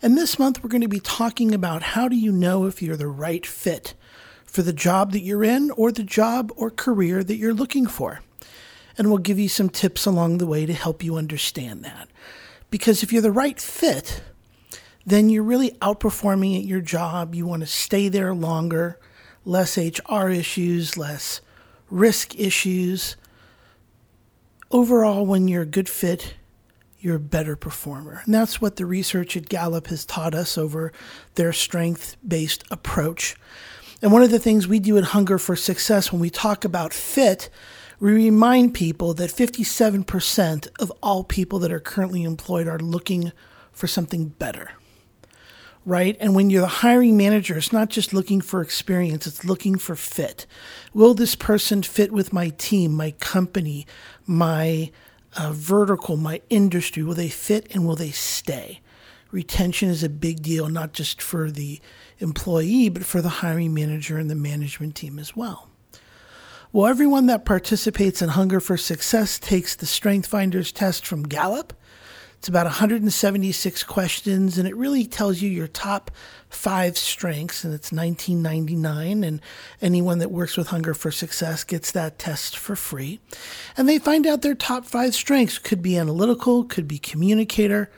And this month, we're going to be talking about how do you know if you're the right fit for the job that you're in or the job or career that you're looking for. And we'll give you some tips along the way to help you understand that. Because if you're the right fit, then you're really outperforming at your job. You want to stay there longer, less HR issues, less risk issues. Overall, when you're a good fit, you're a better performer. And that's what the research at Gallup has taught us over their strength based approach. And one of the things we do at Hunger for Success when we talk about fit, we remind people that 57% of all people that are currently employed are looking for something better. Right? And when you're the hiring manager, it's not just looking for experience, it's looking for fit. Will this person fit with my team, my company, my uh, vertical, my industry, will they fit and will they stay? Retention is a big deal, not just for the employee, but for the hiring manager and the management team as well. Well, everyone that participates in Hunger for Success takes the Strength Finders test from Gallup. It's about 176 questions, and it really tells you your top five strengths, and it's 19.99. And anyone that works with Hunger for Success gets that test for free. And they find out their top five strengths could be analytical, could be communicator,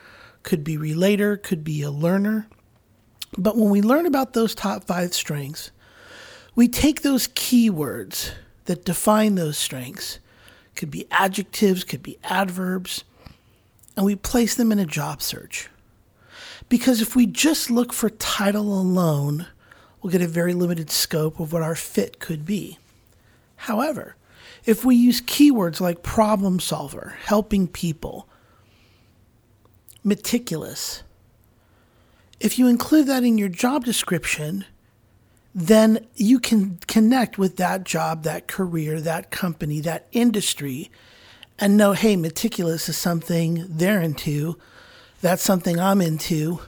could be relator, could be a learner. But when we learn about those top five strengths, we take those keywords that define those strengths, could be adjectives, could be adverbs and we place them in a job search. Because if we just look for title alone, we'll get a very limited scope of what our fit could be. However, if we use keywords like problem solver, helping people, meticulous, if you include that in your job description, then you can connect with that job, that career, that company, that industry, and know, hey, meticulous is something they're into. That's something I'm into.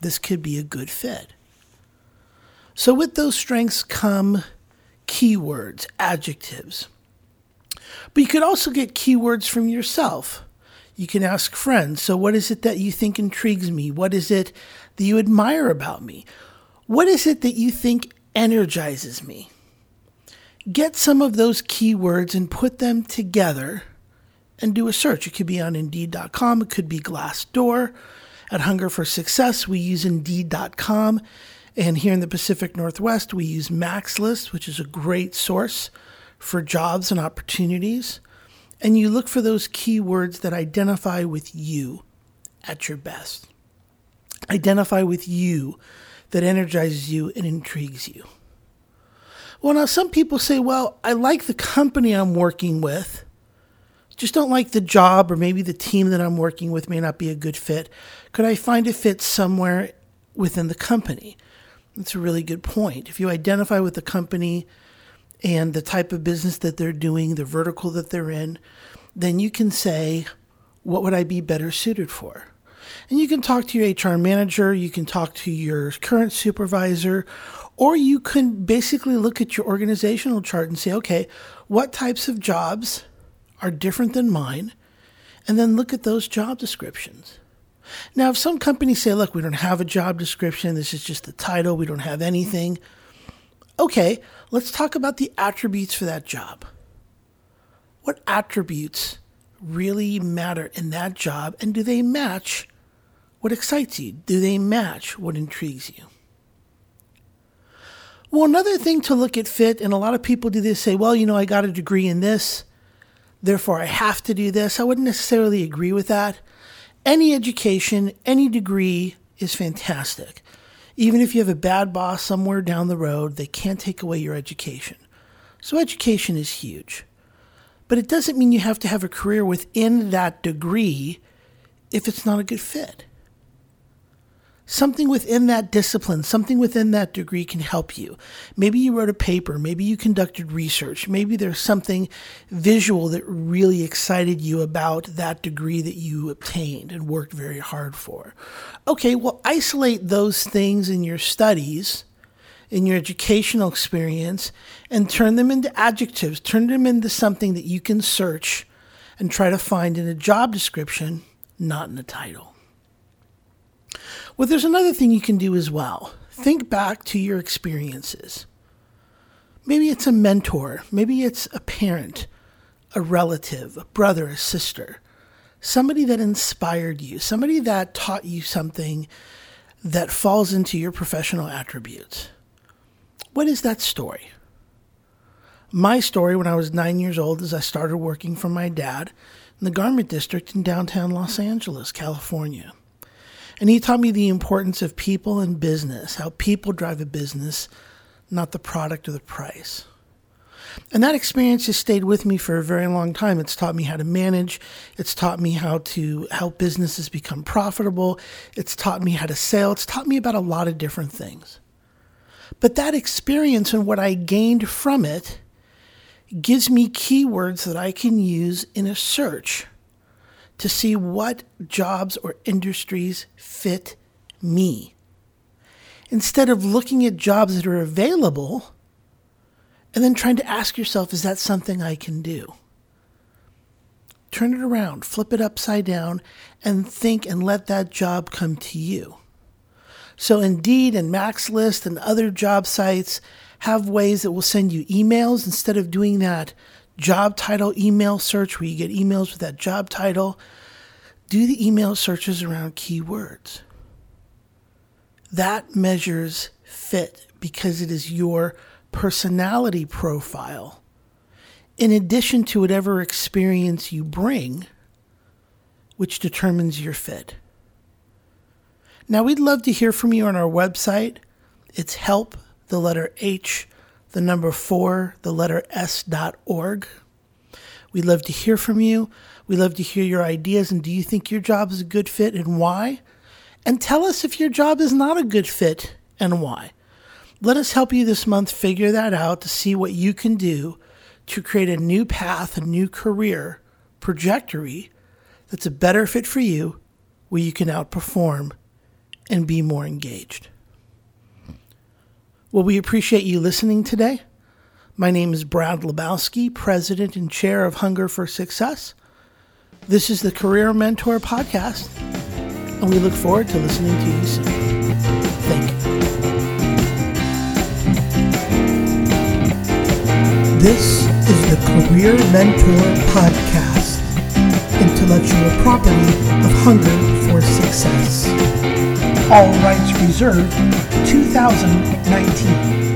This could be a good fit. So, with those strengths come keywords, adjectives. But you could also get keywords from yourself. You can ask friends. So, what is it that you think intrigues me? What is it that you admire about me? What is it that you think energizes me? Get some of those keywords and put them together and do a search. It could be on Indeed.com, it could be Glassdoor. At Hunger for Success, we use Indeed.com. And here in the Pacific Northwest, we use Mac's List, which is a great source for jobs and opportunities. And you look for those keywords that identify with you at your best. Identify with you that energizes you and intrigues you. Well, now some people say, well, I like the company I'm working with, just don't like the job or maybe the team that I'm working with may not be a good fit. Could I find a fit somewhere within the company? That's a really good point. If you identify with the company and the type of business that they're doing, the vertical that they're in, then you can say, what would I be better suited for? And you can talk to your HR manager, you can talk to your current supervisor, or you can basically look at your organizational chart and say, okay, what types of jobs are different than mine, and then look at those job descriptions. Now, if some companies say, look, we don't have a job description, this is just the title, we don't have anything, okay, let's talk about the attributes for that job. What attributes really matter in that job, and do they match what excites you? Do they match what intrigues you? Well, another thing to look at fit, and a lot of people do this say, well, you know, I got a degree in this therefore I have to do this. I wouldn't necessarily agree with that. Any education, any degree is fantastic. Even if you have a bad boss somewhere down the road, they can't take away your education. So, education is huge. But it doesn't mean you have to have a career within that degree if it's not a good fit. Something within that discipline, something within that degree can help you. Maybe you wrote a paper, maybe you conducted research, maybe there's something visual that really excited you about that degree that you obtained and worked very hard for. Okay, well, isolate those things in your studies. In your educational experience, and turn them into adjectives, turn them into something that you can search and try to find in a job description, not in a title. Well, there's another thing you can do as well. Think back to your experiences. Maybe it's a mentor, maybe it's a parent, a relative, a brother, a sister, somebody that inspired you, somebody that taught you something that falls into your professional attributes. What is that story? My story when I was nine years old is I started working for my dad in the garment district in downtown Los Angeles, California. And he taught me the importance of people and business, how people drive a business, not the product or the price. And that experience has stayed with me for a very long time. It's taught me how to manage. It's taught me how to help businesses become profitable. It's taught me how to sell. It's taught me about a lot of different things. But that experience and what I gained from it gives me keywords that I can use in a search to see what jobs or industries fit me. Instead of looking at jobs that are available and then trying to ask yourself, is that something I can do? Turn it around, flip it upside down, and think and let that job come to you. So, Indeed and Mac's List and other job sites have ways that will send you emails instead of doing that job title email search where you get emails with that job title. Do the email searches around keywords. That measures fit because it is your personality profile. In addition to whatever experience you bring, which determines your fit. Now, we'd love to hear from you on our website. It's help, the letter H, the number four, the letter S dot org. We'd love to hear from you. We'd love to hear your ideas and do you think your job is a good fit and why? And tell us if your job is not a good fit and why. Let us help you this month figure that out to see what you can do to create a new path, a new career trajectory that's a better fit for you where you can outperform and be more engaged. Well, we appreciate you listening today. My name is Brad Lebowski, President and Chair of Hunger for Success. This is the Career Mentor Podcast, and we look forward to listening to you soon. Thank you. This is the Career Mentor Podcast, intellectual property of Hunger for Success all rights reserved 2019.